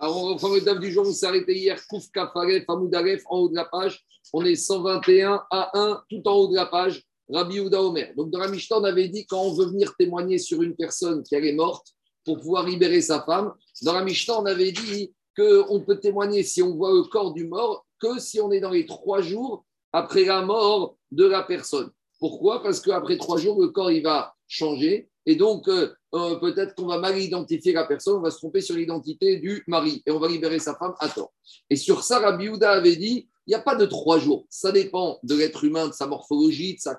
Alors, on le DAF du jour, on s'est arrêté hier, Kouf Kafaref, Amoudaref, en haut de la page. On est 121 à 1, tout en haut de la page, Rabbi Ouda Omer. Donc, dans la Mishnah, on avait dit quand on veut venir témoigner sur une personne qui est morte pour pouvoir libérer sa femme, dans la Mishnah, on avait dit qu'on peut témoigner si on voit le corps du mort que si on est dans les trois jours après la mort de la personne. Pourquoi? Parce qu'après trois jours, le corps il va changer et donc euh, euh, peut-être qu'on va mal identifier la personne, on va se tromper sur l'identité du mari et on va libérer sa femme à tort. Et sur ça, Rabbi Houda avait dit il n'y a pas de trois jours. Ça dépend de l'être humain, de sa morphologie, de, sa,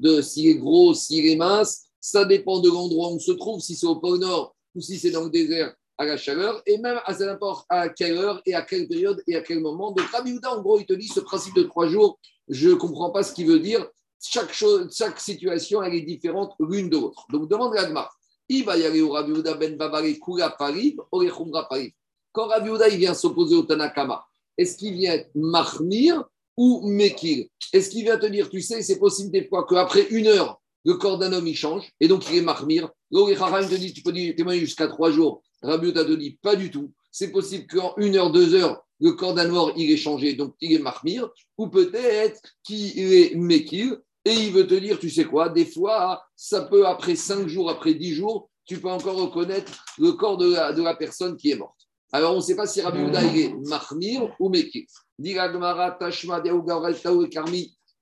de, s'il est gros, s'il est mince. Ça dépend de l'endroit où on se trouve, si c'est au pôle Nord ou si c'est dans le désert à la chaleur, et même à n'importe à quelle heure et à quelle période et à quel moment. Donc Rabbi Houda, en gros, il te dit ce principe de trois jours, je ne comprends pas ce qu'il veut dire. Chaque, chose, chaque situation, elle est différente l'une de l'autre. Donc demande l'Agma. Il va y aller au Rabbi Houda ben Babare Kura Paris, Orechumra Paris. Quand Rabbi il vient s'opposer au Tanakama, est-ce qu'il vient mahmir ou mekir Est-ce qu'il vient te dire, tu sais, c'est possible des fois qu'après une heure, le corps d'un homme il change et donc il est mahmir. L'Orechara te dit, tu peux témoigner jusqu'à trois jours. Rabbi Houda te dit, pas du tout. C'est possible qu'en une heure, deux heures, le corps d'un mort, il est changé, donc il est mahmir, ou peut-être qu'il est mekir, et il veut te dire, tu sais quoi, des fois, ça peut, après cinq jours, après dix jours, tu peux encore reconnaître le corps de la, personne qui est morte. Alors, on ne sait pas si Rabbi Houda est Mahmir ou Mekir.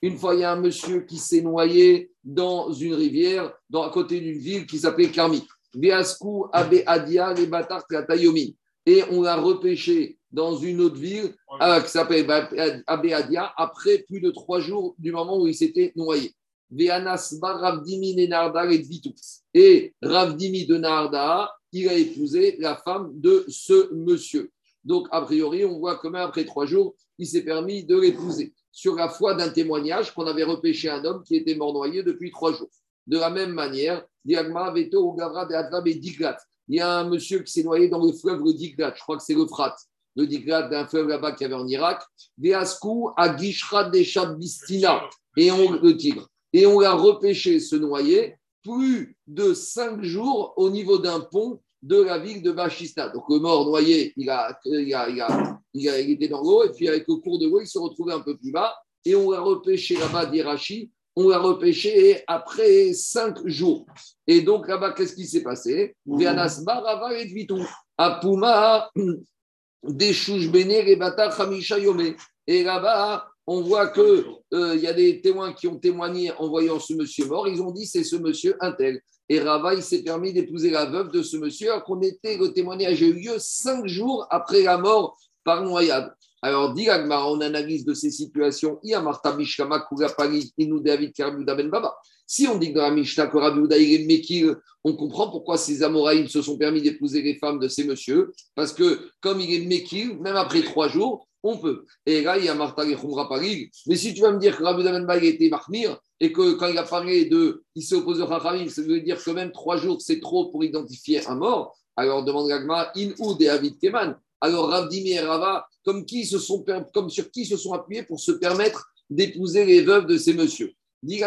Une fois, il y a un monsieur qui s'est noyé dans une rivière, à côté d'une ville qui s'appelait Karmi. Abe Adia, les Et on l'a repêché dans une autre ville euh, qui s'appelle Abéadia après plus de trois jours du moment où il s'était noyé. Et Ravdimi de Narda, il a épousé la femme de ce monsieur. Donc, a priori, on voit que même après trois jours, il s'est permis de l'épouser sur la foi d'un témoignage qu'on avait repêché un homme qui était mort noyé depuis trois jours. De la même manière, Diagma, Veto, Gavra, et Diglat. Il y a un monsieur qui s'est noyé dans le fleuve le Diglat, je crois que c'est le Frat le Diglat d'un fleuve là-bas qu'il y avait en Irak, Veasku à Gishra Bistina, et on, le tigre. Et on l'a repêché, se noyer, plus de cinq jours au niveau d'un pont de la ville de Bachista. Donc le mort noyé, il, a, il, a, il, a, il, était dans l'eau, et puis avec le cours de l'eau, il se retrouvait un peu plus bas, et on l'a repêché là-bas d'Irachi, on l'a repêché après cinq jours. Et donc là-bas, qu'est-ce qui s'est passé? Apuma, des et Hamisha Et là-bas, on voit qu'il euh, il y a des témoins qui ont témoigné en voyant ce monsieur mort. Ils ont dit c'est ce monsieur un tel. Et Rava, il s'est permis d'épouser la veuve de ce monsieur, alors qu'on était, le témoignage a eu lieu cinq jours après la mort par noyade. Alors, dit on analyse de ces situations. Si on dit que dans la Mishnah que Rabbi est on comprend pourquoi ces Amoraïm se sont permis d'épouser les femmes de ces messieurs. Parce que, comme il est Mekil, même après trois jours, on peut. Et là, il y a Martha et Parig. Mais si tu vas me dire que Rabbi Ben était Mahmir, et que quand il a parlé de. Il s'est opposé au Chachamim, ça veut dire que même trois jours, c'est trop pour identifier un mort. Alors demande Gagma, in ou de David Keman. Alors Ravdimi et Rava, comme, qui se sont, comme sur qui se sont appuyés pour se permettre d'épouser les veuves de ces messieurs? Dit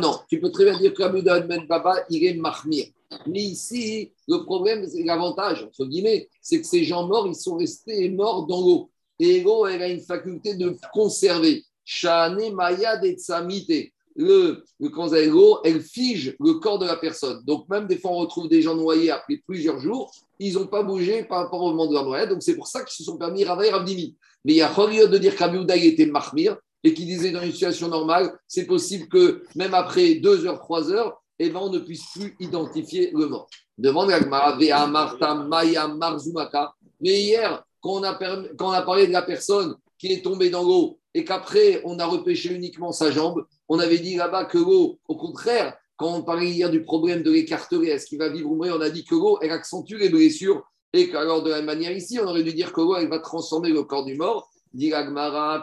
non, tu peux très bien dire que Rabbi Ben Baba, il est mahmir. Mais ici, le problème, c'est l'avantage, entre guillemets, c'est que ces gens morts, ils sont restés morts dans l'eau. Et l'eau, elle a une faculté de conserver. Shane Maya Detsamite. Le, le l'eau, elle fige le corps de la personne. Donc, même des fois, on retrouve des gens noyés après plusieurs jours ils n'ont pas bougé par rapport au moment de la noyade. Donc c'est pour ça qu'ils se sont permis Rava et Ravdimi. Mais il y a Khoriot de dire qu'Abiouda était mahmir et qui disait dans une situation normale, c'est possible que même après deux heures, trois heures, eh ben, on ne puisse plus identifier le mort. Demande à Marta Maya Marzumaka. Mais hier, quand on, a parlé de la personne qui est tombée dans l'eau et qu'après on a repêché uniquement sa jambe, on avait dit là-bas que l'eau, au contraire, quand on parlait hier du problème de l'écarterie, est-ce qu'il va vivre ou mourir On a dit que l'eau, elle accentue les blessures et qu'alors de la même manière ici, on aurait dû dire que l'eau, elle va transformer le corps du mort. Dit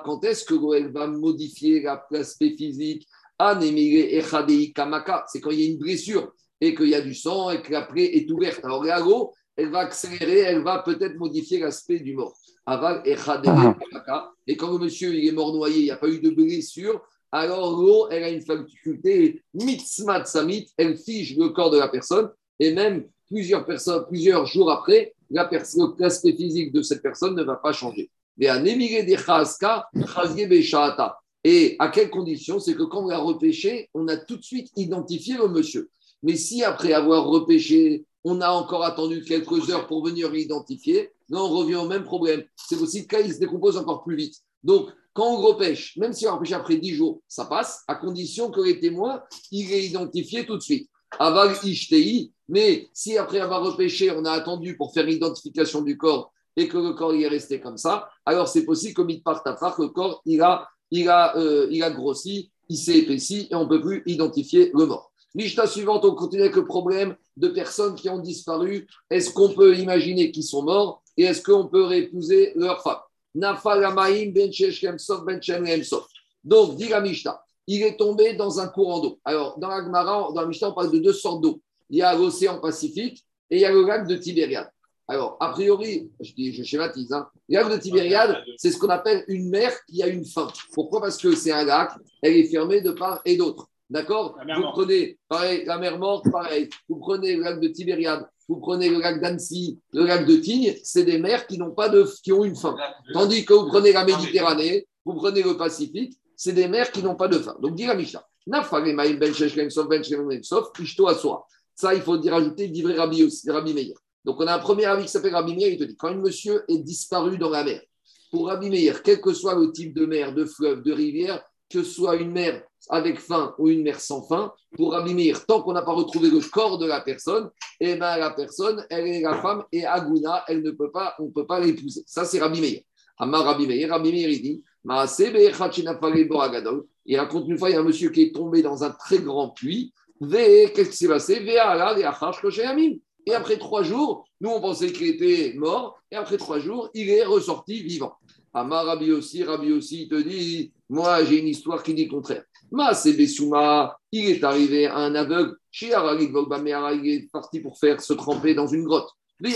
quand est-ce que elle va modifier la l'aspect physique kamaka, c'est quand il y a une blessure et qu'il y a du sang et que la plaie est ouverte. Alors l'eau, elle va accélérer, elle va peut-être modifier l'aspect du mort. Aval kamaka. Et quand le monsieur il est mort noyé, il n'y a pas eu de blessure, alors l'eau, elle a une faculté mitzmat samit, elle fige le corps de la personne, et même plusieurs personnes, plusieurs jours après, l'aspect physique de cette personne ne va pas changer. Et à quelles conditions? C'est que quand on a repêché, on a tout de suite identifié le monsieur. Mais si après avoir repêché, on a encore attendu quelques heures pour venir l'identifier, là on revient au même problème. C'est aussi que il se décompose encore plus vite. Donc, quand on repêche, même si on repêche après 10 jours, ça passe, à condition que les témoins, il est identifié tout de suite. Aval Ishtei, mais si après avoir repêché, on a attendu pour faire l'identification du corps et que le corps il est resté comme ça, alors c'est possible part à part, le corps il a, il a, euh, il a grossi, il s'est épaissi et on ne peut plus identifier le mort. L'Ishta suivante, on continue avec le problème de personnes qui ont disparu. Est-ce qu'on peut imaginer qu'ils sont morts et est-ce qu'on peut réépouser leur femme? Ben ben Donc, dit la Mishnah, il est tombé dans un courant d'eau. Alors, dans la Gemara, dans la on parle de deux sortes d'eau. Il y a l'océan Pacifique et il y a le lac de Tibériade. Alors, a priori, je, dis, je schématise, hein, le lac de Tibériade, c'est ce qu'on appelle une mer qui a une fin. Pourquoi? Parce que c'est un lac, elle est fermée de part et d'autre. D'accord? Vous prenez, pareil, la mer morte, pareil. Vous prenez le lac de Tibériade, vous prenez le lac d'Annecy, le lac de Tignes, c'est des mers qui n'ont pas de, qui ont une fin. Tandis que vous prenez la Méditerranée, vous prenez le Pacifique, c'est des mers qui n'ont pas de fin. Donc, dit la Mishnah, ben ben ça, il faut dire ajouter d'Ivry Rabbi, Rabbi Meir. Donc, on a un premier avis qui s'appelle Rabbi Meir, il te dit quand un monsieur est disparu dans la mer, pour Rabbi Meir, quel que soit le type de mer, de fleuve, de rivière, que ce soit une mer avec fin ou une mer sans fin, pour Rabbi tant qu'on n'a pas retrouvé le corps de la personne, eh ben, la personne, elle est la femme et Aguna, elle ne peut pas, on ne peut pas l'épouser. Ça, c'est Rabbi Meir. Amar Rabbi Meir, Rabbi Meir, il dit, il raconte une fois, il y a un monsieur qui est tombé dans un très grand puits. Qu'est-ce qui s'est passé? Et après trois jours, nous on pensait qu'il était mort, et après trois jours, il est ressorti vivant. Amar Rabbi aussi, Rabbi aussi, il te dit, moi j'ai une histoire qui dit le contraire. Ma Bessouma, il est arrivé à un aveugle, chez il est parti pour faire se tremper dans une grotte. Et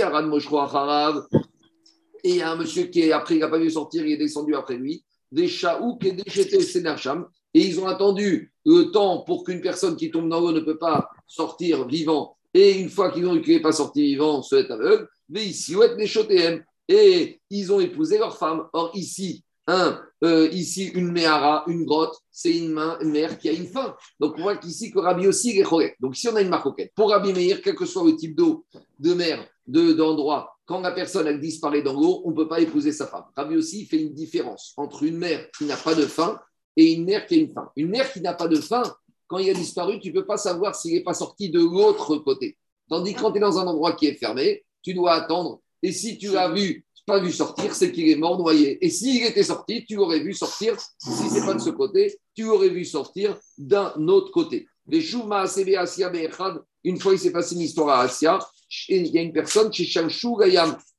il y a un monsieur qui, après, il n'a pas vu sortir, il est descendu après lui. Des chaouks et des sénacham. Et ils ont attendu le temps pour qu'une personne qui tombe dans l'eau ne peut pas sortir vivant. Et une fois qu'ils ont qu'il n'est pas sorti vivant, se est aveugle. Mais ici, ouais, des Et ils ont épousé leur femme. Or, ici, un, euh, ici, une méhara, une grotte, c'est une, une mer qui a une fin. Donc, on voit qu'ici, que Rabbi aussi est chorek. Donc, si on a une marcoquette, pour Rabbi Meir, quel que soit le type d'eau, de mer, d'endroit, quand la personne a disparaît dans l'eau, on ne peut pas épouser sa femme. Rabbi aussi fait une différence entre une mer qui n'a pas de fin et une mer qui a une fin. Une mer qui n'a pas de fin, quand il a disparu, tu ne peux pas savoir s'il n'est pas sorti de l'autre côté. Tandis que quand tu es dans un endroit qui est fermé, tu dois attendre. Et si tu l'as vu pas vu sortir, c'est qu'il est mort noyé. Et s'il était sorti, tu l'aurais vu sortir, si ce n'est pas de ce côté, tu l'aurais vu sortir d'un autre côté. Les une fois il s'est passé une histoire à Asia, il y a une personne,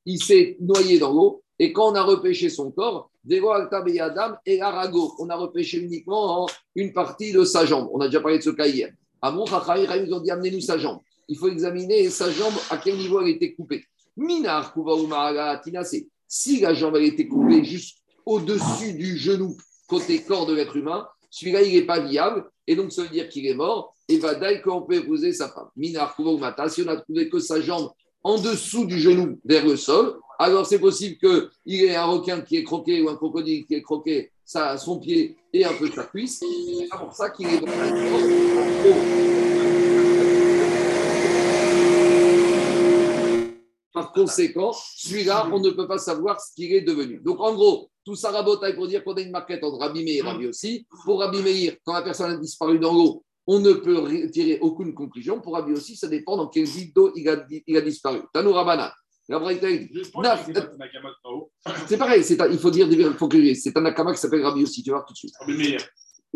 il s'est noyé dans l'eau, et quand on a repêché son corps, et Arago, on a repêché uniquement une partie de sa jambe. On a déjà parlé de ce cas hier. À mon ils ont dit amenez-nous sa jambe. Il faut examiner sa jambe, à quel niveau elle était coupée. Minar Si la jambe a été coupée juste au-dessus du genou, côté corps de l'être humain, celui-là, il n'est pas viable. Et donc, ça veut dire qu'il est mort. Et va dire qu'on peut épouser sa femme. Minar Mata. Si on a trouvé que sa jambe en dessous du genou vers le sol, alors c'est possible qu'il ait un requin qui est croqué ou un crocodile qui est croqué son pied et un peu sa cuisse. C'est pour ça qu'il est dans Par conséquent, celui-là, on ne peut pas savoir ce qu'il est devenu. Donc, en gros, tout ça rabotaille pour dire qu'on a une marquette entre Rabbi Meir et Rabbi aussi. Pour Rabbi Meir, quand la personne a disparu dans l'eau, on ne peut tirer aucune conclusion. Pour Rabbi aussi, ça dépend dans quel d'eau il a, il a disparu. Tanou Rabana. C'est pareil, il faut dire, c'est un akama qui s'appelle Rabbi aussi, tu vas voir tout de suite.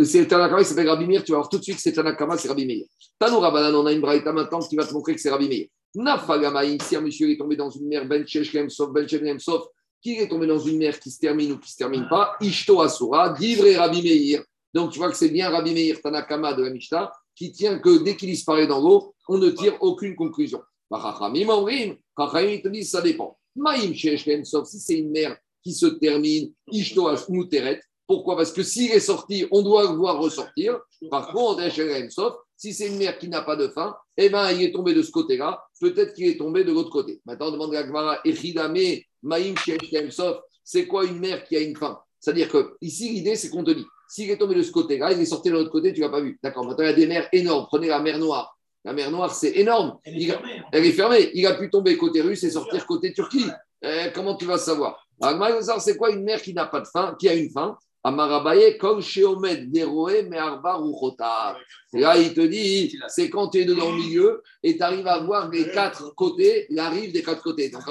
C'est un akama qui s'appelle Rabbi Meir, tu vas voir tout de suite que c'est un akama, c'est Rabbi Meir. Tanou Rabbanan, on a une braïta maintenant qui va te montrer que c'est Rabbi Meir. Nafagamaï, si un monsieur est tombé dans une mer, Ben Sauf, Ben Sauf, qui est tombé dans une mer qui se termine ou qui ne se termine pas, Ishto Asura, Divre Rabbi Meir. Donc tu vois que c'est bien Rabbi Meir, Tanakama de la Mishnah, qui tient que dès qu'il disparaît dans l'eau, on ne tire aucune conclusion. Chachamim te disent ça dépend. Maïm Sauf, si c'est une mer qui se termine, Ishto Asura, Pourquoi? Parce que s'il est sorti, on doit le voir ressortir. Par contre, Sauf, Si c'est une mer qui n'a pas de fin, eh ben, il est tombé de ce côté-là, peut-être qu'il est tombé de l'autre côté. Maintenant, on demande à Gmara, Echidame, Maïm, c'est quoi une mer qui a une fin C'est-à-dire que ici, l'idée, c'est qu'on te dit, s'il est tombé de ce côté-là, il est sorti de l'autre côté, tu ne l'as pas vu. D'accord, maintenant, il y a des mers énormes. Prenez la mer Noire. La mer Noire, c'est énorme. Elle est, fermée, hein. Elle est fermée. Il a pu tomber côté russe et sortir côté Turquie. Eh, comment tu vas savoir? Alors, C'est quoi une mer qui n'a pas de fin, qui a une fin? Amarabaye, comme chez Omed, Deroé, mais Arba Et là, il te dit, c'est quand tu es dedans au milieu et tu arrives à voir les quatre côtés, la rive des quatre côtés. Donc,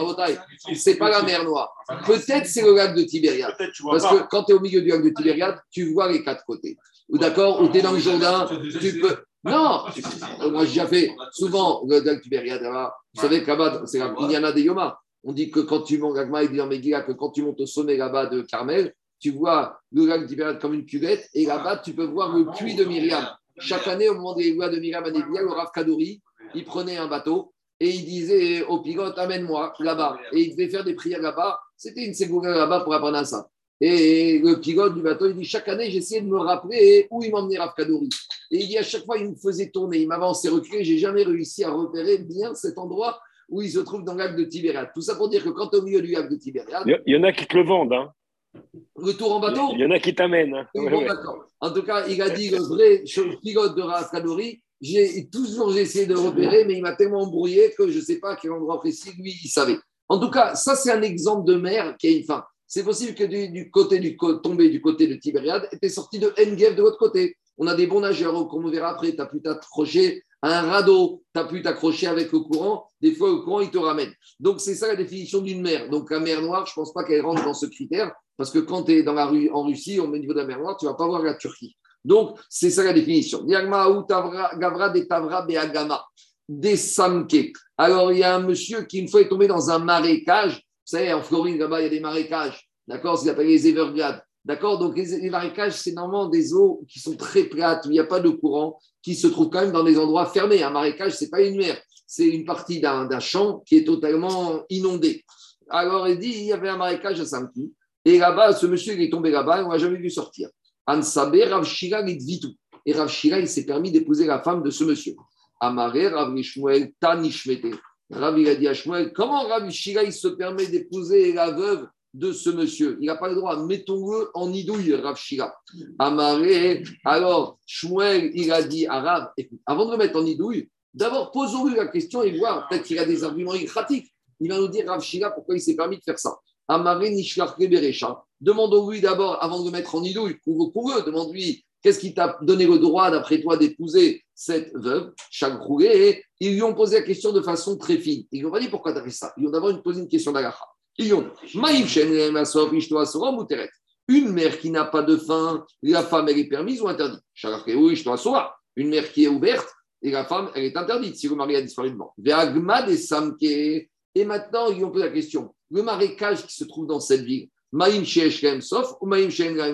c'est pas la mer Noire. Peut-être c'est le lac de Tibériade. Parce que quand tu es au milieu du lac de Tibériade, tu vois les quatre côtés. Ou d'accord, ou tu es dans le Jourdain, tu peux. Non, moi j'ai déjà fait souvent le Tibériade. Vous savez que là-bas, c'est la Inyana de Yoma. On dit que quand tu montes, que quand tu montes au sommet là-bas de Carmel, tu vois le lac d'Ibériade comme une cuvette, et là-bas, tu peux voir le puits de Myriam. Chaque année, au moment des lois de Myriam à Nébia, le Rav Kadouri, il prenait un bateau et il disait au pilote, amène-moi là-bas. Et il devait faire des prières là-bas. C'était une ségoura là-bas pour apprendre à ça. Et le pilote du bateau, il dit chaque année, j'essayais de me rappeler où il m'emmenait Rav Kadouri. Et il dit à chaque fois, il me faisait tourner, il m'avançait, reculer. J'ai jamais réussi à repérer bien cet endroit où il se trouve dans le lac de Tibériade. Tout ça pour dire que quand au milieu du lac de Tibériade. Il y en a qui te le vendent. Hein. Retour en bateau Il y en a qui t'amènent. Hein. En tout cas, il a dit le vrai pilote de Rav Kadouri. J'ai toujours essayé de repérer, mais il m'a tellement embrouillé que je ne sais pas à quel endroit précis, lui, il savait. En tout cas, ça, c'est un exemple de mer qui a une fin. C'est possible que du, côté du tombé du côté de Tibériade, était sorti de Engev de l'autre côté. On a des bons nageurs, comme on verra après, tu as pu t'accrocher à un radeau, tu as pu t'accrocher avec le courant, des fois le courant il te ramène. Donc c'est ça la définition d'une mer. Donc la mer Noire, je ne pense pas qu'elle rentre dans ce critère, parce que quand tu es dans la rue en Russie, au niveau de la mer Noire, tu ne vas pas voir la Turquie. Donc c'est ça la définition. Gavra des Tavra Beagama, des Samke. Alors il y a un monsieur qui une fois est tombé dans un marécage. Vous savez, en Floride, là-bas, il y a des marécages. D'accord, ce qu'ils appellent les Everglades. D'accord Donc, les, marécages, c'est normalement des eaux qui sont très plates, où il n'y a pas de courant, qui se trouvent quand même dans des endroits fermés. Un marécage, ce n'est pas une mer, c'est une partie d'un champ qui est totalement inondé. Alors, il dit il y avait un marécage à Samki, et là-bas, ce monsieur, il est tombé là-bas, et on l'a jamais vu sortir. Ansabe, Rav Shira, tout. Et Rav Shira, il s'est permis d'épouser la femme de ce monsieur. Amaré, Rav Nishmuel, Tanishmete. Rav, il a dit à Shmuel, comment Rav Shira, il se permet d'épouser la veuve de ce monsieur? Il n'a pas le droit. Mettons-le en idouille, Rav Shira. Amaré. Alors, Shmuel, il a dit à écoute, avant de le mettre en idouille, d'abord posons-lui la question et voir. Peut-être qu'il a des arguments pratiques. Il va nous dire, Rav Shira, pourquoi il s'est permis de faire ça. Amaré Nishlar Berecha. Demandons-lui d'abord, avant de le mettre en idouille, pour eux, demande-lui Qu'est-ce qui t'a donné le droit, d'après toi, d'épouser cette veuve, et Ils lui ont posé la question de façon très fine. Ils lui ont pas dit pourquoi tu as fait ça? Ils lui ont d'abord posé une question d'Agacha. Une mère qui n'a pas de faim, la femme, elle est permise ou interdite? Une mère qui est ouverte, et la femme, elle est interdite si le mari a disparu de mort. Et maintenant, ils ont posé la question le marécage qui se trouve dans cette ville, Maïm Sof ou Maïm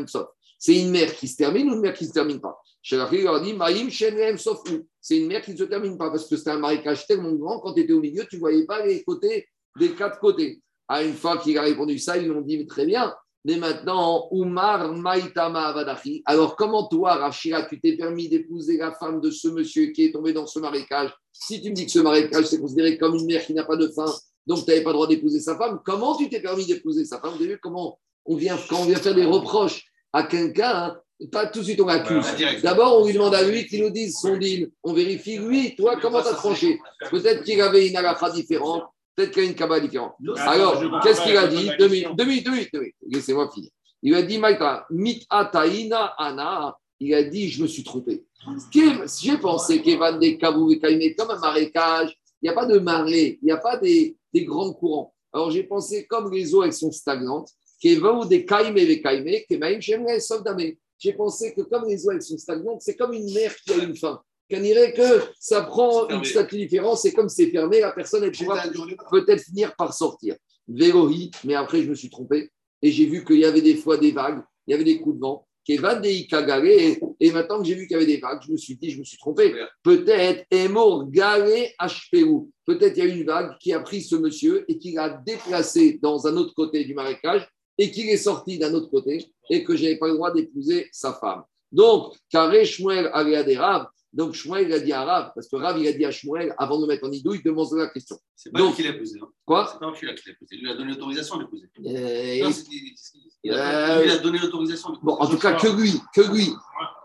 Sof? C'est une mer qui se termine ou une mer qui ne se termine pas? Dit Maïm Sof C'est une mer qui ne se termine pas parce que c'est un marécage tellement grand, quand tu étais au milieu, tu ne voyais pas les côtés des quatre côtés. À une fois qu'il a répondu ça, ils lui ont dit très bien. Mais maintenant, Umar Maïtama Avadachi. Alors, comment toi, Rachira, tu t'es permis d'épouser la femme de ce monsieur qui est tombé dans ce marécage? Si tu me dis que ce marécage, c'est considéré comme une mère qui n'a pas de faim, donc tu n'avais pas le droit d'épouser sa femme, comment tu t'es permis d'épouser sa femme? Vous avez vu comment on vient, quand on vient faire des reproches à quelqu'un, hein, pas tout de suite on l'accuse. D'abord, on lui demande à lui qu'il nous dise son deal. On vérifie, lui, toi, comment tu as tranché? Peut-être qu'il avait une alafa différente. Peut-être qu'il y a une cabane différente. Alors, qu'est-ce qu'il a dit? Deux minutes, deux minutes, deux minutes. Laissez-moi finir. Il a dit, Maïta, mit ataïna ana. Il a dit, je me suis trompé. J'ai pensé qu'Evan des Kabou et comme un marécage, il n'y a pas de marée, il n'y a pas des, des, grands courants. Alors, j'ai pensé, comme les eaux, elles sont stagnantes, J'ai pensé que comme les eaux, elles sont stagnantes, c'est comme une mer qui a une fin. Qu'on dirait que ça prend une statue différente, c'est comme c'est fermé, la personne elle pourra peut-être finir par sortir. Vérohi, mais après je me suis trompé. Et j'ai vu qu'il y avait des fois des vagues, il y avait des coups de vent. Et, et maintenant que j'ai vu qu'il y avait des vagues, je me suis dit, je me suis trompé. Peut-être Emor Galé Peut-être il y a une vague qui a pris ce monsieur et qui l'a déplacé dans un autre côté du marécage et qu'il est sorti d'un autre côté et que je n'avais pas le droit d'épouser sa femme. Donc, Karé Shmuel des Donc Shmuel, a dit à Rav, parce que Rav, il a dit à Shmuel, avant de le mettre en idou, il te demande la question. C'est pas Donc- lui qui l'a posé. Hein. Quoi C'est pas lui qui l'a. Lui, il a donné l'autorisation poser. Euh, Non, il a- Euh, lui, il a donné l'autorisation Bon, en tout cas, que lui, que lui,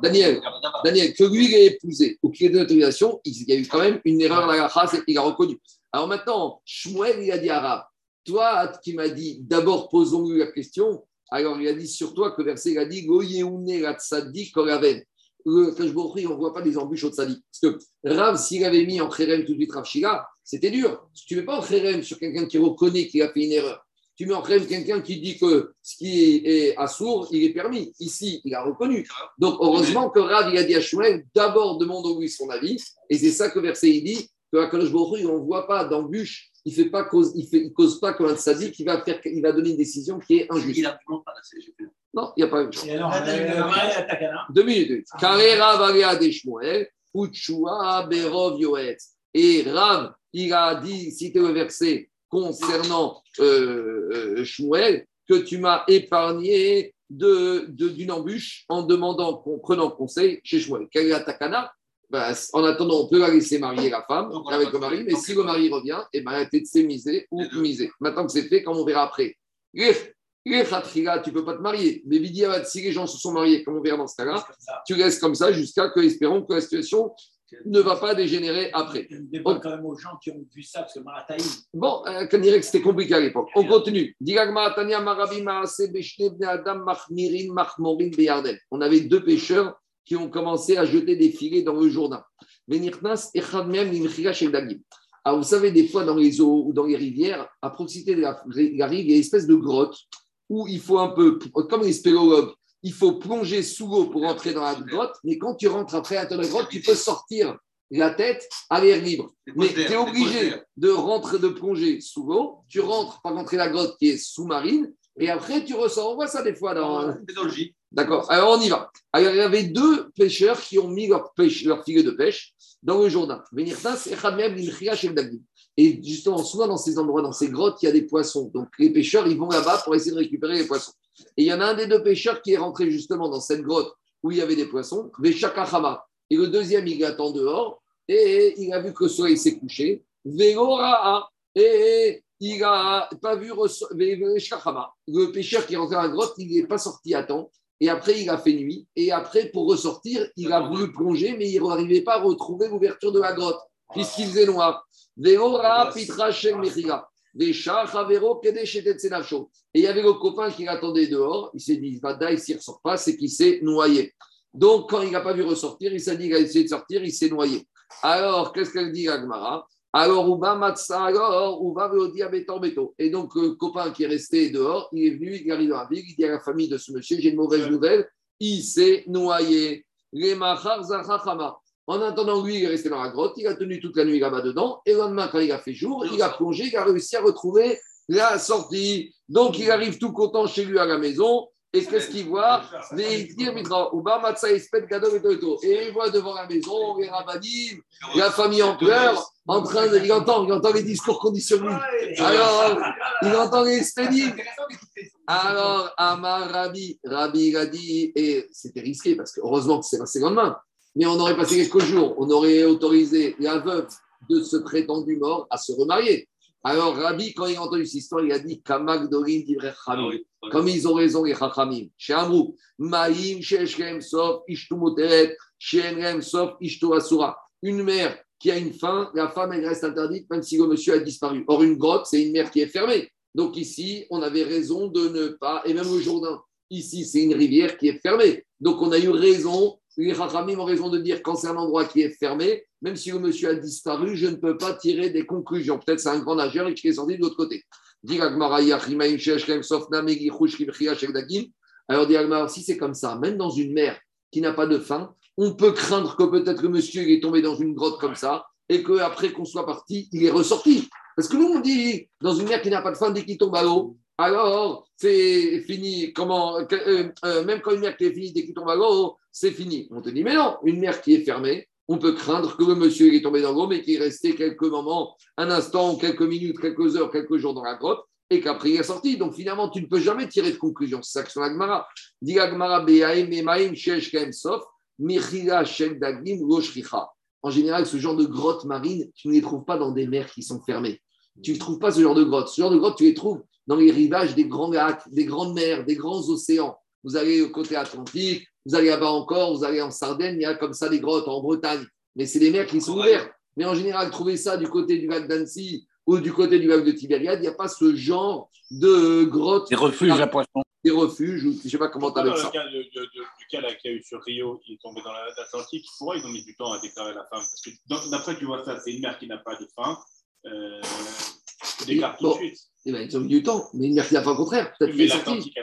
Daniel, Daniel, que lui il ait épousé ou qu'il ait donné l'autorisation, il y a eu quand même une erreur dans la race, il a reconnu. Alors maintenant, Shmuel, il a dit à Rav, toi qui m'as dit, d'abord posons-lui la question, alors il a dit sur toi que verset, a dit, koraven. Le Kajbourri, on ne voit pas des embûches au tzadik. Parce que Rav, s'il avait mis en kherem tout de suite Rav c'était dur. Tu ne mets pas en kherem sur quelqu'un qui reconnaît qu'il a fait une erreur. Tu mets en kherem quelqu'un qui dit que ce qui est assourd, il est permis. Ici, il a reconnu. Donc, heureusement que Rav, il a dit à Shmuel, d'abord demande-lui son avis. Et c'est ça que verset, il dit, que à Hu, on ne voit pas d'embûche, il ne pas cause, il fait, il cause pas comme un sadique qui va, faire, il va donner une décision qui est injuste. Il n'argumente pas j'ai fait. Non, il n'y a pas. Et alors. Deux minutes. de Shmuel, Uchua Berov. Et Rav, il a dit, cité le verset concernant euh, euh, Shmuel, que tu m'as épargné de, de- d'une embûche en demandant, en prenant conseil chez Shmuel. Quelle est la takana Ben, En attendant, on peut la laisser marier la femme Donc, on avec le mari, mais si le mari revient, et ben, elle est misée ou misée. Maintenant que c'est fait, comme on verra après. Khatrila, tu ne peux pas te marier. Mais Bidiavad, si les gens se sont mariés, comme on verra dans ce cas-là, tu restes comme ça jusqu'à que, espérons que la situation ne va pas dégénérer après. Je dévoile quand même aux gens qui ont vu ça, parce que Marataï, Bon, euh, qu'on dirait que c'était compliqué à l'époque. On continue. On avait deux pêcheurs qui ont commencé à jeter des filets dans le Jourdain. Venirnas Dagim. Alors, vous savez, des fois, dans les eaux ou dans les rivières, à proximité de la, la rive, il y a une espèce de grotte où il faut un peu, comme les spéléologues, il faut plonger sous l'eau pour rentrer dans la grotte, mais quand tu rentres après à la grotte, tu peux sortir la tête à l'air libre. Mais tu es obligé de rentrer, de plonger sous l'eau. Tu rentres par rentrer la grotte qui est sous-marine, et après tu ressors. On voit ça des fois dans. D'accord. Alors on y va. Alors il y avait deux pêcheurs qui ont mis leur, pêche, leur filet de pêche dans le Jourdain. Et justement, souvent dans ces endroits, dans ces grottes, il y a des poissons. Donc les pêcheurs, ils vont là-bas pour essayer de récupérer les poissons. Et il y en a un des deux pêcheurs qui est rentré justement dans cette grotte où il y avait des poissons. Et le deuxième, il attend dehors et il a vu que le soleil s'est couché. Et il n'a pas vu. Le pêcheur qui est rentré dans la grotte, il n'est pas sorti à temps. Et après, il a fait nuit. Et après, pour ressortir, il a voulu plonger, mais il n'arrivait pas à retrouver l'ouverture de la grotte, puisqu'il faisait noir. Et il y avait le copain qui l'attendait dehors. Il s'est dit, Vada, s'il ne ressort pas, c'est qu'il s'est noyé. Donc, quand il n'a pas vu ressortir, il s'est dit qu'il a essayé de sortir, il s'est noyé. Alors, qu'est-ce qu'elle dit, Agmara Alors, Uba Matsa, alors, Uba Beto. Et donc, le copain qui est resté dehors, il est venu, il arrive dans la ville, il dit à la famille de ce monsieur, j'ai une mauvaise nouvelle, il s'est noyé. Les. En attendant, lui, il est resté dans la grotte, il a tenu toute la nuit là-bas dedans, et le lendemain, quand il a fait jour, il a plongé, il a réussi à retrouver la sortie. Donc, il arrive tout content chez lui à la maison, et qu'est-ce qu'il voit Et il voit devant la maison les rabbinim, la famille en pleurs, en train de. Il entend, il entend les discours conditionnés. Alors, il entend les spédimes. Alors, Amar Rabbi, Rabbi il a dit, et c'était risqué parce que heureusement que c'est passé le lendemain, mais on aurait passé quelques jours, on aurait autorisé la veuve de ce prétendu mort à se remarier. Alors, Rabbi, quand il a entendu cette histoire, il a dit divrei Ah. Comme ils ont raison, les Chachamim. Chez Amrou, Maïm, Sheshem, Sof, Ishtu Moteret, Shenrem, Sof, Ishtu Asura. Une mère qui a une faim, la femme, elle reste interdite, même si le monsieur a disparu. Or, une grotte, c'est une mer qui est fermée. Donc, ici, on avait raison de ne pas, et même au Jourdain, ici, c'est une rivière qui est fermée. Donc, on a eu raison, les Chachamim ont raison de dire quand c'est un endroit qui est fermé, même si le monsieur a disparu, je ne peux pas tirer des conclusions. Peut-être c'est un grand nageur et qui est sorti de l'autre côté. Alors, si c'est comme ça, même dans une mer qui n'a pas de fin, on peut craindre que peut-être le monsieur est tombé dans une grotte comme ça et qu'après qu'on soit parti, il est ressorti. Parce que nous, on dit, dans une mer qui n'a pas de fin, dès qu'il tombe à l'eau, alors c'est fini. Comment, euh, euh, même quand une mer qui est finie, dès qu'il tombe à l'eau, c'est fini. On te dit, mais non, une mer qui est fermée, on peut craindre que le monsieur est tombé dans l'eau, mais qu'il est resté quelques moments, un instant, quelques minutes, quelques heures, quelques jours dans la grotte, et qu'après il est sorti. Donc finalement, tu ne peux jamais tirer de conclusion. C'est ça que son Agmara. En général, ce genre de grottes marines, tu ne les trouves pas dans des mers qui sont fermées. Tu ne trouves pas ce genre de grottes. Ce genre de grottes, tu les trouves dans les rivages des grands lacs, des grandes mers, des grands océans. Vous allez au côté atlantique, vous allez là-bas encore, vous allez en Sardaigne, il y a comme ça des grottes en Bretagne. Mais c'est des mers qui sont ouvertes. Mais en général, trouver ça du côté du lac d'Annecy ou du côté du lac de Tibériade, il n'y a pas ce genre de grottes, Des refuges à poissons. des refuges, ou je ne sais pas comment tu Dans appelles le ça. cas de- de- de- du cas là qu'il y a eu sur Rio, il est tombé dans l'Atlantique, pourquoi ils ont mis du temps à déclarer la femme Parce que d'après tu vois ça, c'est une mer qui n'a pas de fin. Euh, tu déclares tout Bon. de suite. Eh ben, ils ont mis du temps, mais une mer qui n'a pas le contraire. Peut-être qu'il est sorti.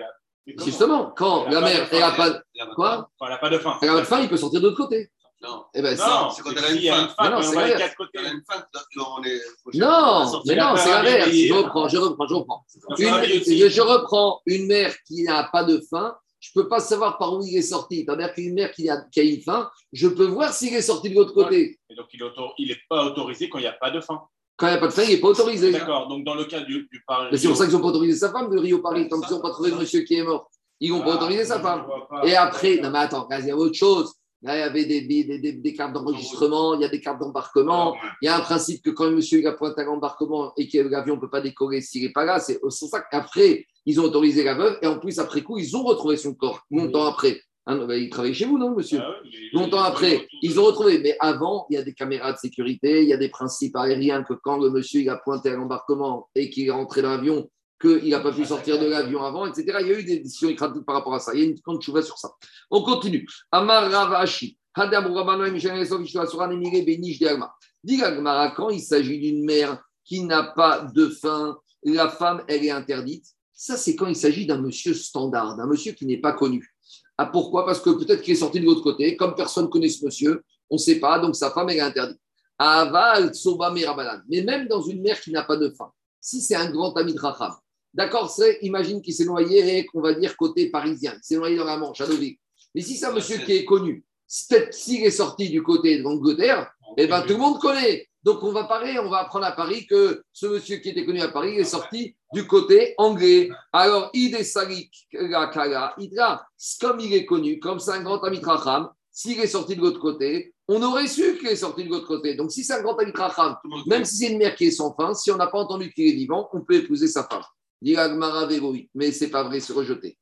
Justement, quand la pas mer de fin, elle a elle pas, quoi Quand elle n'a pas de fin. elle a pas de fin, il peut sortir de l'autre côté. Non. Eh ben, Non, c'est quand elle a une Mais non, quand c'est l'inverse. Non, mais non, c'est l'inverse. Je reprends, je reprends, je reprends. Je, reprends une mer qui n'a pas de fin. Je ne peux pas savoir par où il est sorti. C'est-à-dire qu'une mer qui a, qui a une fin, je peux voir s'il est sorti de l'autre côté. Et donc il n'est pas autorisé quand il n'y a pas de fin. Quand il n'y a pas de fin, il n'est pas autorisé. D'accord, donc dans le cas du, du Paris. Mais c'est pour ça qu'ils n'ont pas autorisé sa femme de Rio-Paris, tant qu'ils n'ont pas trouvé le monsieur qui est mort. Ils n'ont pas Ah, autorisé sa femme. Et après, non mais attends, il y a autre chose. Là, il y avait des, des, des- des cartes d'enregistrement, il y a des cartes d'embarquement. Il y a un principe que quand le monsieur il a pointé à l'embarquement et que l'avion ne peut pas décoller s'il n'est pas là, c'est c'est pour ça qu'après, ils ont autorisé la veuve et en plus, après coup, ils ont retrouvé son corps longtemps après. Hein, ben, il travaillait chez vous, non, monsieur Ah ouais, mais- Longtemps après, ils ont retrouvé. Mais avant, il y a des caméras de sécurité, il y a des principes aériens que quand le monsieur il a pointé à l'embarquement et qu'il est rentré dans l'avion, qu'il n'a pas pu sortir de l'avion avant, etc. Il y a eu des décisions écratiques par rapport à ça. Il y a une grande chouva sur ça. On continue. Amar Ravashi. Quand il s'agit d'une mère qui n'a pas de fin, la femme, elle est interdite? Ça, c'est quand il s'agit d'un monsieur standard, d'un monsieur qui n'est pas connu. Ah, pourquoi? Parce que peut-être qu'il est sorti de l'autre côté, comme personne ne connaît ce monsieur, on ne sait pas, donc sa femme, elle est interdite. Aval, Tsoba, Merabanan. Mais même dans une mer qui n'a pas de fin, si c'est un grand ami de Racham, d'accord, c'est, imagine qu'il s'est noyé, qu'on va dire côté parisien, il s'est noyé dans la Manche, à Deauville. Mais si c'est un monsieur qui est connu, peut-être s'il est sorti du côté de l'Angleterre, eh ben, tout le monde connaît. Donc, on va parler, on va apprendre à Paris que ce monsieur qui était connu à Paris est sorti du côté anglais. Alors, idra. comme il est connu, comme c'est un grand ami de Racham, s'il est sorti de l'autre côté, on aurait su qu'il est sorti de l'autre côté. Donc, si c'est un grand ami de Racham, même si c'est une mère qui est sans fin, si on n'a pas entendu qu'il est vivant, on peut épouser sa femme. Mais c'est pas vrai, c'est rejeté.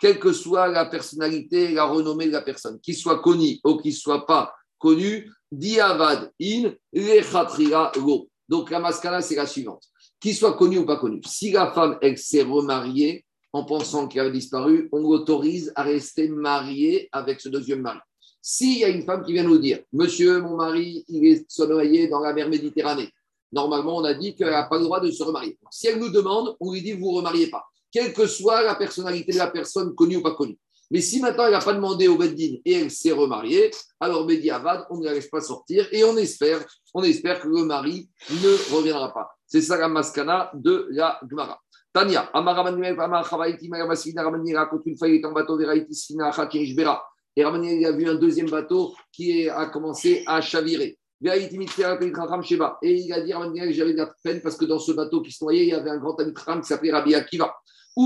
Quelle que soit la personnalité, la renommée de la personne, qu'il soit connu ou qu'il ne soit pas connu, diavad in lechatrira lo. Donc la mascala, c'est la suivante. Qu'il soit connu ou pas connu. Si la femme, elle s'est remariée en pensant qu'elle a disparu, on l'autorise à rester mariée avec ce deuxième mari. S'il y a une femme qui vient nous dire, monsieur, mon mari, il est noyé dans la mer Méditerranée, normalement, on a dit qu'elle n'a pas le droit de se remarier. Si elle nous demande, on lui dit, vous ne remariez pas, quelle que soit la personnalité de la personne, connue ou pas connue. Mais si maintenant elle n'a pas demandé au Beddin et elle s'est remariée, alors Bedi Avad, on ne la laisse pas sortir et on espère, on espère que le mari ne reviendra pas. C'est ça la maskana de la Gemara. Tania, Amar Ramanuel, Amar Chavaïti, Magamasina, Ramani raconte une fois, il en bateau, Veraïti, Sina. Et a vu un deuxième bateau qui a commencé à chavirer. Et il a dit, Ramani, j'avais de la peine parce que dans ce bateau qui se noyait, il y avait un grand ami qui s'appelait Rabbi Akiva. Et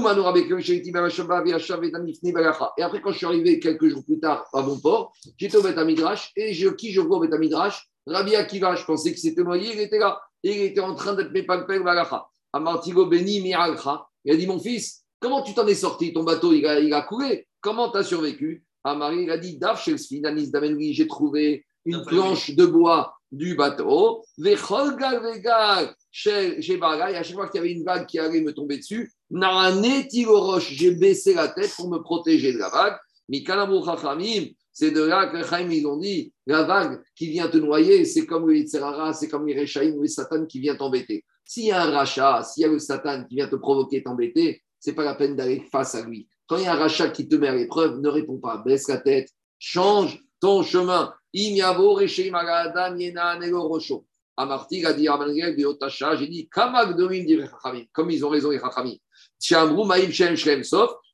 après, quand je suis arrivé quelques jours plus tard à bon port, j'étais au Beth Midrash et je, qui je vois au Beth Midrash Rabbi Akiva, je pensais que c'était noyé, il était là. Et il était en train d'être mépalpel Balacha. Amartigo Beni Miralcha. Il a dit Mon fils, comment tu t'en es sorti? Ton bateau, il a, il a coulé. Comment tu as survécu? Amari, il a dit Daf Danis Damenri, j'ai trouvé une planche de bois du bateau. Vechol Gal Vegal, chez et à chaque fois qu'il y avait une vague qui allait me tomber dessus, j'ai baissé la tête pour me protéger de la vague. Mikanabu Chachamim, c'est de là que Chaim, ils ont dit la vague qui vient te noyer, c'est comme le Yitzhara, c'est comme les ou les Satan qui vient t'embêter. S'il y a un rachat, s'il y a le Satan qui vient te provoquer, t'embêter, c'est pas la peine d'aller face à lui. Quand il y a un rachat qui te met à l'épreuve, ne réponds pas, baisse la tête, change ton chemin. Imiavo Rechaim Agadan Yena Nego Rocho. Amarti a dit j'ai dit comme ils ont raison les Chachamim.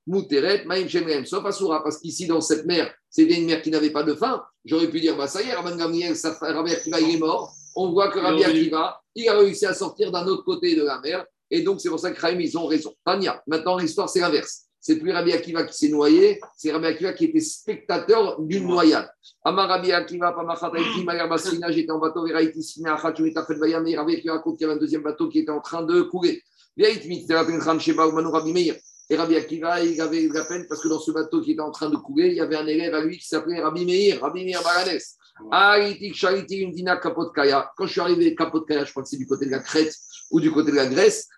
Mouteret, Maïm Shem Shem Sof, Asura, parce qu'ici dans cette mer, c'était une mer qui n'avait pas de fin. J'aurais pu dire, bah ça y est, Rabban Gamriel, Rabbi Akiva, il est mort. On voit que Rabbi Akiva, il a réussi à sortir d'un autre côté de la mer. Et donc, c'est pour ça que Chaim, ils ont raison. Tania, maintenant, l'histoire, c'est l'inverse. c'est plus Rabbi Akiva qui s'est noyé, c'est Rabbi Akiva qui était spectateur d'une noyade. Amar Rabbi Akiva, Pamachataïti, Magar Basrina, j'étais en bateau, Veraïti, Sina, Achat, Metafet Bayam, et Rabbi Akiva raconte qu'il y avait un deuxième bateau qui était en train de couler. Et Rabbi Akiva, il avait eu la peine parce que dans ce bateau qui était en train de couler, il y avait un élève à lui qui s'appelait Rabbi Meir, Rabbi Meir Baranes. Quand je suis arrivé à Kapotkaya, je crois que c'est du côté de la Crète ou du côté de la Grèce.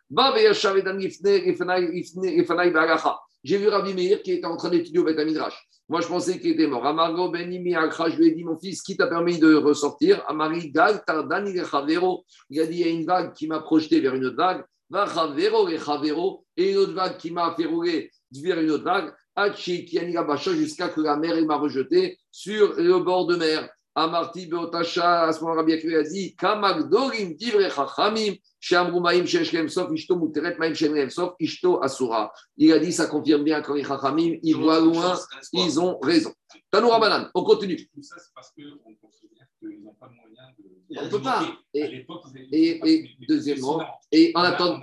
J'ai vu Rabbi Meir qui était en train d'étudier au Beth Midrash. Moi, je pensais qu'il était mort. Amargo Benimi Akra, je lui ai dit, mon fils, qui t'a permis de ressortir? Amari Gal Tardan Il a dit, il y a une vague qui m'a projeté vers une autre vague. Va Chavero et Chavero. Et une autre vague qui m'a fait rouler vers une autre vague. Jusqu'à que la mer m'a rejeté sur le bord de mer. Amarti Beotacha, à ce moment Rabbi a dit, Kamagdorim Divre Chachamim, Shamrumaim Sheshkem Sof, Ishto Muteret Maim Shemrem Sof, Ishto Asura. Il a dit, ça confirme bien quand les Chachamim, ils voient loin, ils ont raison. Tanoura Banan, on continue. Tout ça, c'est parce qu'on considère qu'ils n'ont pas de moyen de. On ne peut pas. Et, Et, deuxièmement, et en attendant,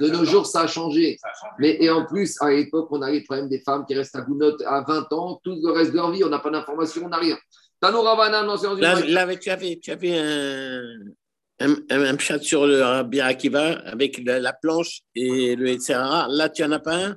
de nos jours, ça a changé. Mais et en plus, à l'époque, on a les problèmes des femmes qui restent à Gounod à 20 ans, tout le reste de leur vie, on n'a pas d'informations, on n'a rien. Tanoura Banan, non, c'est dans une Là, vraie- là, tu avais, tu avais un, un, chat sur le Rabbi Akiva avec la, la planche et le etc. Là, tu n'en as pas un?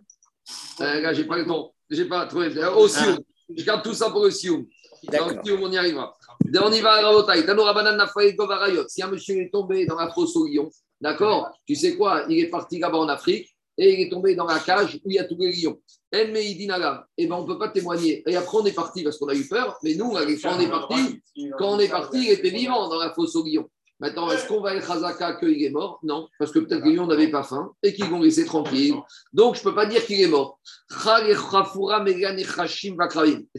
Euh, là, j'ai pas le temps. J'ai pas trouvé. Euh, Au Sioum. Je garde tout ça pour le Sioum. Dans D'accord. le Sioum, on y arrivera. On y va à Rabotai. Tanoura Banan, Nafaï, Govarayot. Si un monsieur est tombé dans la fosse au lion, d'accord? Tu sais quoi? Il est parti là-bas en Afrique et il est tombé dans la cage où il y a tous les lions. El Meidinagam. Eh ben, on ne peut pas témoigner. Et après, on est parti parce qu'on a eu peur. Mais nous, quand on est parti, quand on est parti, il était vivant dans la fosse au lion. Maintenant, est-ce qu'on va être Hazaka qu'il est mort? Non, parce que peut-être que n'avaient pas faim et qu'ils l'ont laissé tranquille. Donc, je ne peux pas dire qu'il est mort.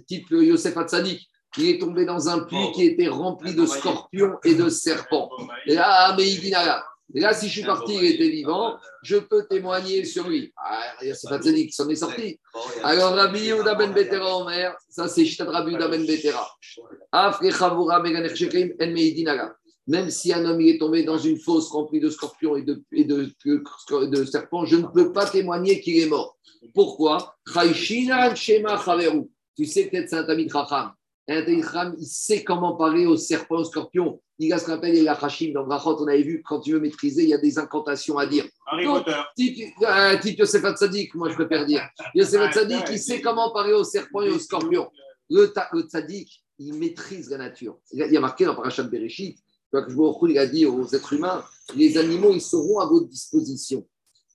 Type Yosef Hatzadik, il est tombé dans un puits qui était rempli de scorpions et de serpents. Et là, mais il dit là, et là, si je suis parti, il était vivant, je peux témoigner sur lui. Ah, Yosef Hatzadik s'en est sorti. Alors, Rabbi Yehuda ben Betera Omer, ça c'est Shtad Rabbi Yehuda ben Betera. Afre Chavura Shekim En Meidinaga. Même si un homme il est tombé dans une fosse remplie de scorpions et de, et de, de- de serpents, je ne peux pas témoigner qu'il est mort. Pourquoi? Tu sais peut-être c'est un Tamid Chacham. Un Tamid Chacham, il sait comment parler aux serpents, aux scorpions. Il a ce qu'on appelle les Lachashim. Dans Brachot, on avait vu, quand tu veux maîtriser, il y a des incantations à dire. Harry Donc, Potter. Type, euh, type Yosef Hatzadik, moi je préfère dire. Yosef Hatzadik, il sait comment parler aux serpents et aux scorpions. Le, le tzaddik, il maîtrise la nature. Il y a, il y a marqué dans Parashat Bereshit, il a dit aux êtres humains, les animaux, ils seront à votre disposition.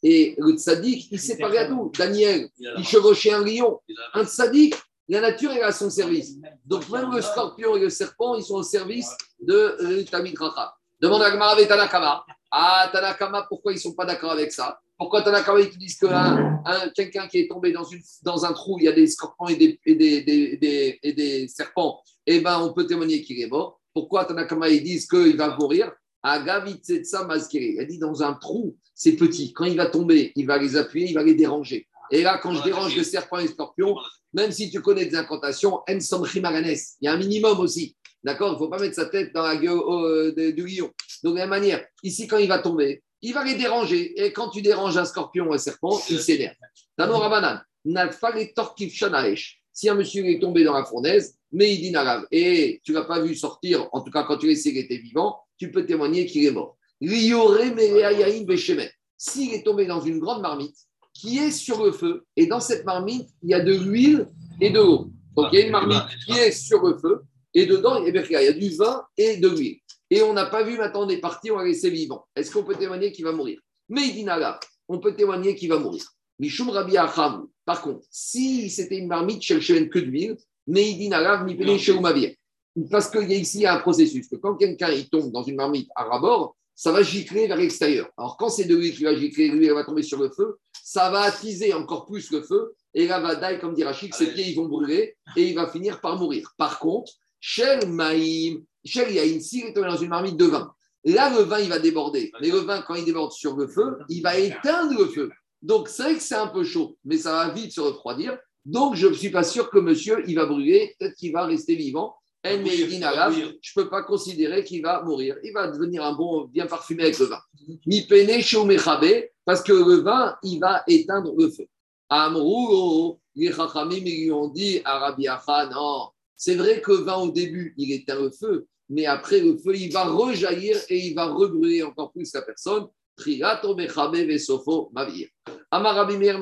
Et le tzaddik, il sait parler à tout. Daniel, il chevauchait un lion. Un tzaddik, la nature est à son service. Donc même le scorpion et le serpent, ils sont au service de euh, Tamid Racha. Demande à Gemara avec Tanakama. Ah, Tanakama, pourquoi ils ne sont pas d'accord avec ça? Pourquoi Tanakama, ils te disent que un- un- quelqu'un qui est tombé dans, une, dans un trou, il y a des scorpions et des, et des, des- des- et des serpents, eh ben, on peut témoigner qu'il est mort. Pourquoi Tanakama, ils disent qu'il va mourir? Agavitsetsa Mazkiri. A dit dans un trou, c'est petit. Quand il va tomber, il va les appuyer, il va les déranger. Et là, quand je dérange les serpents et les scorpions, même si tu connais des incantations, en. Il y a un minimum aussi. D'accord? Il ne faut pas mettre sa tête dans la gueule euh, du lion. Donc, de la même manière, ici, quand il va tomber, il va les déranger. Et quand tu déranges un scorpion ou un serpent, il s'énerve. Tano Rabanan, Torkif Shanaesh. Si un monsieur est tombé dans la fournaise, mais il dit Narav, et tu ne l'as pas vu sortir, en tout cas quand tu l'as qu'il était vivant, tu peux témoigner qu'il est mort. S'il est tombé dans une grande marmite qui est sur le feu, et dans cette marmite, il y a de l'huile et de l'eau. Donc il y a une marmite qui est sur le feu, et dedans, il y a- il y a du vin et de l'huile. Et on n'a pas vu, maintenant on est parti, on l'a laissé vivant. Est-ce qu'on peut témoigner qu'il va mourir? Mais il dit Narav, on peut témoigner qu'il va mourir. Mishum Rabbi Acham. Par contre, si c'était une marmite chez le que d'huile, Parce qu'il y a ici un processus, que quand quelqu'un il tombe dans une marmite à rabord, ça va gicler vers l'extérieur. Alors quand c'est de l'huile qui va gicler, l'huile elle va tomber sur le feu, ça va attiser encore plus le feu, et là va daille, comme dit Rachid, ses pieds ils vont brûler, et il va finir par mourir. Par contre, Shel Maïm, Shel Yaïn, s'il est tombé dans une marmite de vin, là le vin il va déborder. Mais le vin, quand il déborde sur le feu, il va éteindre le feu. Donc c'est vrai que c'est un peu chaud, mais ça va vite se refroidir. Donc je ne suis pas sûr que monsieur, il va brûler, peut-être qu'il va rester vivant. Je ne peux pas considérer qu'il va mourir. Il va devenir un bon, bien parfumé avec le vin. Mi pene chez Omechabe, parce que le vin, il va éteindre le feu. Amrou, les Chachamim ils lui ont dit à Rabbi Acha, non, c'est vrai que vin au début, il éteint le feu, mais après le feu, il va rejaillir et il va rebrûler encore plus la personne. Trigato Mechabe Vesofo Mavir. Amar Rabbi Meir.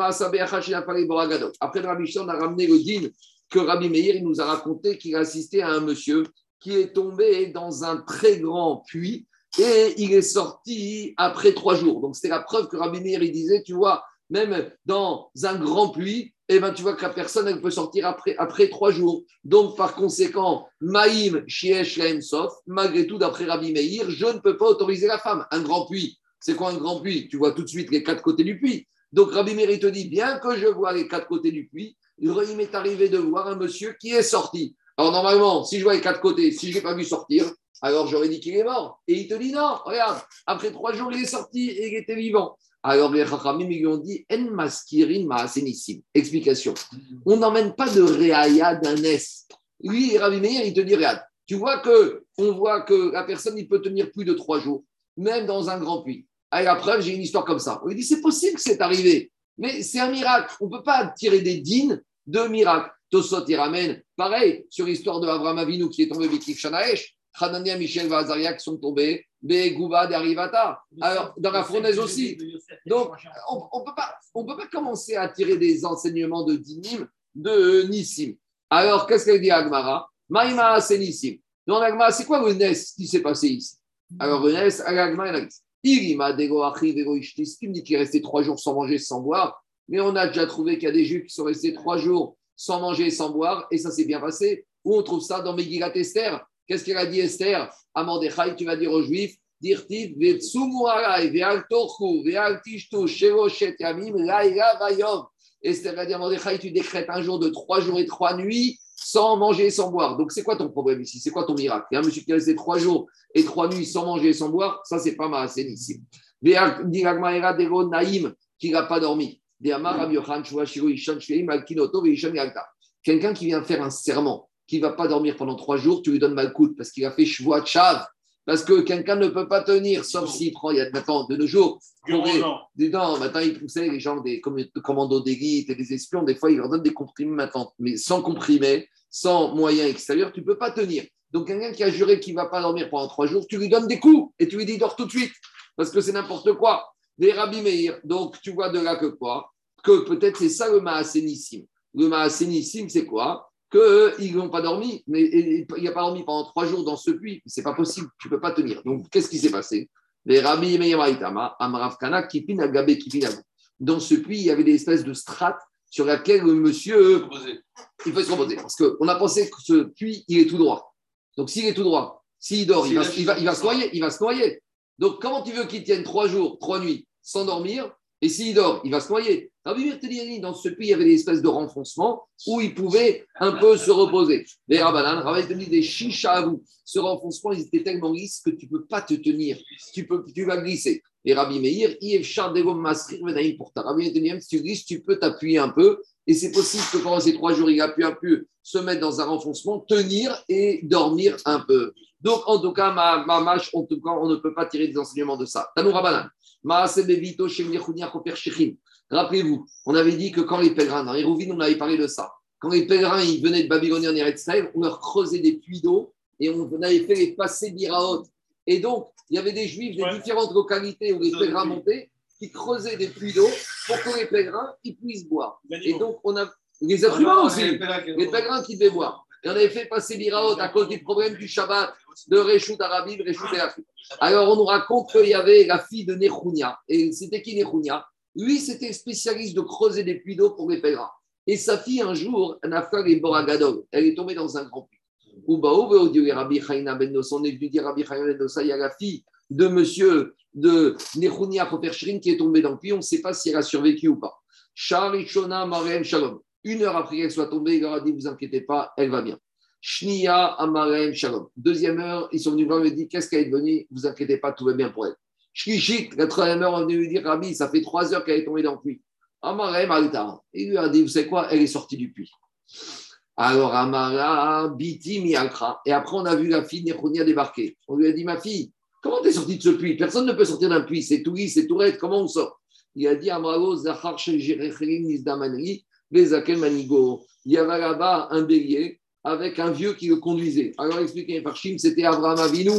Après Rabbi Shon a ramené le din que Rabbi Meir il nous a raconté qu'il a assisté à un monsieur qui est tombé dans un très grand puits et il est sorti après trois jours. Donc c'était la preuve que Rabbi Meir il disait, tu vois, même dans un grand puits, eh ben, tu vois que la personne, elle peut sortir après, après trois jours. Donc, par conséquent, Maïm, Shiesh, Sof, malgré tout, d'après Rabbi Meir, je ne peux pas autoriser la femme. Un grand puits, c'est quoi un grand puits? Tu vois tout de suite les quatre côtés du puits. Donc, Rabbi Meir, te dit, bien que je vois les quatre côtés du puits, il m'est arrivé de voir un monsieur qui est sorti. Alors, normalement, si je vois les quatre côtés, si je ne l'ai pas vu sortir, alors j'aurais dit qu'il est mort. Et il te dit, non, regarde, après trois jours, il est sorti et il était vivant. Alors les Chachamim lui ont dit En maskirin maasenissim. Explication. On n'emmène pas de réaya d'un S. Lui, Rabbi Meir, il te dit Regarde, tu vois que on voit que la personne il peut tenir plus de trois jours, même dans un grand puits. Et la preuve, j'ai une histoire comme ça. On lui dit C'est possible que c'est arrivé, mais c'est un miracle. On ne peut pas tirer des dînes de miracles. Tosot, il ramène, pareil, sur l'histoire de Abraham Avinu qui est tombé Bikik Shanaesh, Hanania, Michel, Vazaria qui sont tombés, Begouba, Derivata. Alors, dans la fournaise aussi. Donc, on ne peut, pas, on peut pas commencer à tirer des enseignements de Dinim de Nissim. Alors, qu'est-ce qu'elle dit Agmara? Maïma, c'est Nissim. Donc, Agmara, c'est quoi le Nes qui s'est passé ici? Alors, le Nes, Agmara, il a dit Irima, Dego, Achi, Dego, Ishtis, qui me dit qu'il est resté trois jours sans manger, sans boire. Mais on a déjà trouvé qu'il y a des Juifs qui sont restés trois jours sans manger et sans boire, et ça s'est bien passé. Où on trouve ça dans Megillat Esther Qu'est-ce qu'elle a dit Esther? À Mordechai, tu vas dire aux Juifs Dirtiv, Vetsumu Arai, Veal Torku, Veal Tishtu, Shevoshet Yamim, Laïla Vayom. Esther a dit à Mordechai Tu décrètes un jour de trois jours et trois nuits sans manger et sans boire. Donc, c'est quoi ton problème ici? C'est quoi ton miracle? Il y a un monsieur qui est resté trois jours et trois nuits sans manger et sans boire. Ça, c'est pas ma ici. Naïm, qui n'a pas dormi. Quelqu'un qui vient faire un serment qui ne va pas dormir pendant trois jours, tu lui donnes Malkout parce qu'il a fait Shvoat Shav. Parce que quelqu'un ne peut pas tenir, sauf s'il prend, il y a maintenant de nos jours, des, non, maintenant ils poussaient les gens des commandos d'élite et des espions, des fois ils leur donnent des comprimés maintenant, mais sans comprimés, sans moyens extérieurs, tu ne peux pas tenir. Donc quelqu'un qui a juré qu'il ne va pas dormir pendant trois jours, tu lui donnes des coups et tu lui dis dors tout de suite, parce que c'est n'importe quoi. Des Rabbi Meir, donc tu vois de là que quoi? Que peut-être c'est ça le Maasénissim. Le Maasénissim, c'est quoi? Qu'ils n'ont pas dormi, mais il n'a pas dormi pendant trois jours dans ce puits. C'est pas possible, tu ne peux pas tenir. Donc, qu'est-ce qui s'est passé? Dans ce puits, il y avait des espèces de strates sur lesquelles le monsieur il peut se reposer. Parce qu'on a pensé que ce puits, il est tout droit. Donc, s'il est tout droit, s'il dort, il va, il, va, il va se noyer. Il va se noyer. Donc, comment tu veux qu'il tienne trois jours, trois nuits sans dormir? Et s'il dort, il va se noyer. Rabbi Meir dans ce pays, il y avait des espèces de renfoncements où il pouvait un peu se reposer. Les Rabbanan, Rabbi dit des chicha à vous. Ce renfoncement, ils étaient tellement lisses que tu ne peux pas te tenir. Tu, vas glisser. Et Rabbi Meir, Yves Chardegom Masrir Venaïm pour ta. Rabbi Meir si tu glisses, tu peux t'appuyer un peu. Et c'est possible que pendant ces trois jours, il a pu un peu se mettre dans un renfoncement, tenir et dormir un peu. Donc, en tout cas, ma, mâche, en tout cas, on ne peut pas tirer des enseignements de ça. Tanou Rabbanan. Maasebevito Shemir Koper Shechim. Rappelez-vous, on avait dit que quand les pèlerins, dans les Rouvines, on avait parlé de ça. Quand les pèlerins ils venaient de Babylone en Eretz on leur creusait des puits d'eau et on avait fait les passer d'Iraot. Et donc, il y avait des juifs de différentes localités où les pèlerins montaient qui creusaient des puits d'eau pour que les pèlerins ils puissent boire. Et donc, on a les êtres humains aussi, les pèlerins qui devaient boire. Et on avait fait passer l'Iraot à cause du problème du Shabbat de Réchout Arabi, Réchout Alors, on nous raconte qu'il y avait la fille de Nechounia. Et c'était qui Nechounia? Lui, c'était spécialiste de creuser des puits d'eau pour les pèlerins. Et sa fille, un jour, Nafar et Boragadol, elle est tombée dans un grand puits. On est venu dire Rabbi Chaim Ben il y a la fille de monsieur de Nechunia Koperchrin qui est tombée dans le puits. On ne sait pas si elle a survécu ou pas. Sharichona Marem Shalom. Une heure après qu'elle soit tombée, il leur a dit Vous inquiétez pas, elle va bien. Shnia Amarem Shalom. Deuxième heure, ils sont venus voir, lui dit Qu'est-ce qu'elle est devenue? Vous inquiétez pas, tout va bien pour elle. Troisième heure, on est venu lui dire Rabbi, ça fait trois heures qu'elle est tombée dans le puits. Amara Malta. Il lui a dit Vous savez quoi Elle est sortie du puits. Alors Amara, Biti, Miakra. Et après, on a vu la fille Nechonia débarquer. On lui a dit Ma fille, comment t'es sortie de ce puits? Personne ne peut sortir d'un puits. C'est tout c'est tout raide. Comment on sort? Il a dit Shel Jirechelim Nizdamanri, Bezakel Manigo. Il y avait là-bas un bélier avec un vieux qui le conduisait. Alors, expliquez par c'était Abraham Avinu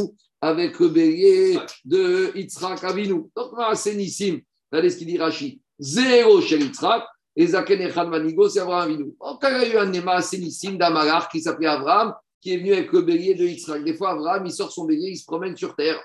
avec le bélier de Yitzhak Avinu. Donc, c'est Nissim. Regardez ce qu'il dit Rachid. Zéro chez Yitzhak. Et Zaken Echad Manigo, c'est Abraham Avinu. Donc, il y a eu un Nema Nissim d'Amalar qui s'appelait Abraham, qui est venu avec le bélier de Yitzhak. Des fois, Abraham, il sort son bélier, il se promène sur terre.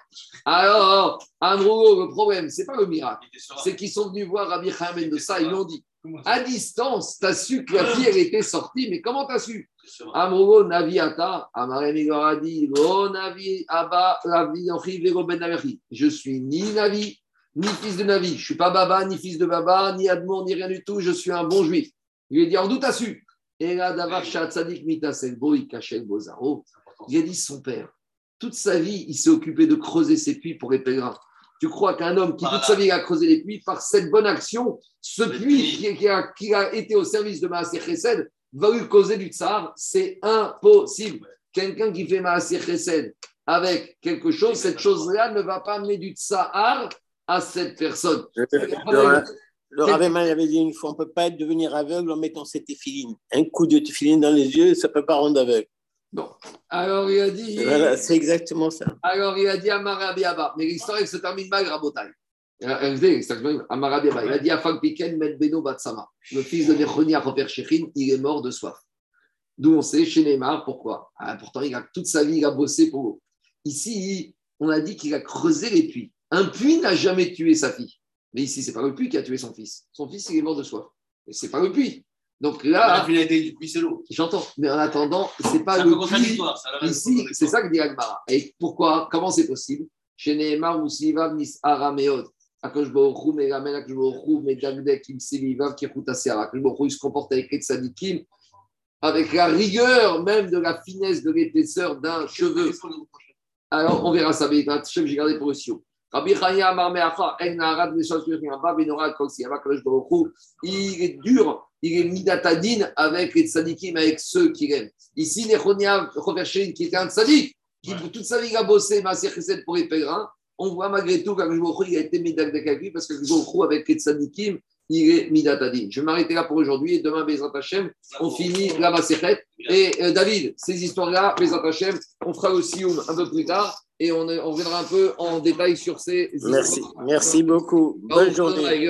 Alors, Amro, le problème, c'est pas le miracle. C'est qu'ils sont venus voir Rabbi Chaim de ça. Ils lui ont dit à distance, tu as su que la fille, elle était sortie, mais comment tu as su? Amro Naviata, il a dit Navi, Abba, Ben. Je suis ni Navi, ni fils de Navi. Je ne suis pas Baba, ni fils de Baba, ni Admon, ni rien du tout. Je suis un bon juif. Il lui a dit En tu as su Et là, Davar Shatzadik Bozaro. c'est important. Il a dit son père. Toute sa vie, il s'est occupé de creuser ses puits pour les pèlerins. Tu crois qu'un homme qui toute sa vie a creusé les puits, par cette bonne action, ce puits puits. qui, qui a, qui a été au service de Maaser Chesed va lui causer du tsar C'est impossible. Quelqu'un qui fait Maaser Chesed avec quelque chose, cette chose-là ne va pas amener du tsar à cette personne. Le, Ravéman avait dit une fois, on ne peut pas devenir aveugle en mettant ses téphiline. Un coup de téphiline dans les yeux, ça ne peut pas rendre aveugle. Bon. Alors il a dit. Voilà, c'est exactement ça. Alors il a dit à Marabiaba, mais l'histoire elle se termine mal, Rabotai. Euh, Marabiaba, il a dit à Piken, Beno Batsama, le fils de Nechonia Roper Shechin, il est mort de soif. D'où on sait, chez Neymar, pourquoi? Ah, Pourtant, il a, toute sa vie, il a bossé pour eux. Ici, on a dit qu'il a creusé les puits. Un puits n'a jamais tué sa fille. Mais ici, c'est pas le puits qui a tué son fils. Son fils, il est mort de soif. Mais c'est pas le puits. Donc La là, finalité du puits, c'est l'eau. j'entends. Mais en attendant, c'est pas le puits. la Ici, c'est ça que dit Agmara. Et pourquoi? Comment c'est possible? Chez Nehemar ou Sivav Nis Arameot. Akash Baruchou, Megamen, Akash Baruchou, Medagdek, Kim Selivav, Kirkuta Seara. Akash Baruchou, il se comporte avec les tzadikim, avec la rigueur même de la finesse de l'épaisseur d'un cheveu. Alors, on verra ça, mais un chef que j'ai gardé pour le Sio. Rabbi Chaya Amar Meacha, En Naharad Neshal Shmir Rabba, Benora Kol Siyama, Akash Baruchou. Il est dur, il est midatadine avec les tzadikim, avec ceux qu'il aime. Ici, Nechonia Rovershin, qui était un tzadik, qui toute sa vie a bossé Maser Chesed pour les pèlerins, on voit malgré tout qu'Akash Baruchou, il a été midak lui parce que Baruchou, avec les tzadikim, il est midatadine. Je vais m'arrêter là pour aujourd'hui et demain, Bezrat Hashem, on finit la Maserhet. Et euh, David, ces histoires-là, Bezrat Hashem, on fera le Sioum un peu plus tard et on, on reviendra un peu en détail sur ces Merci, histoires. merci beaucoup. Bonne journée.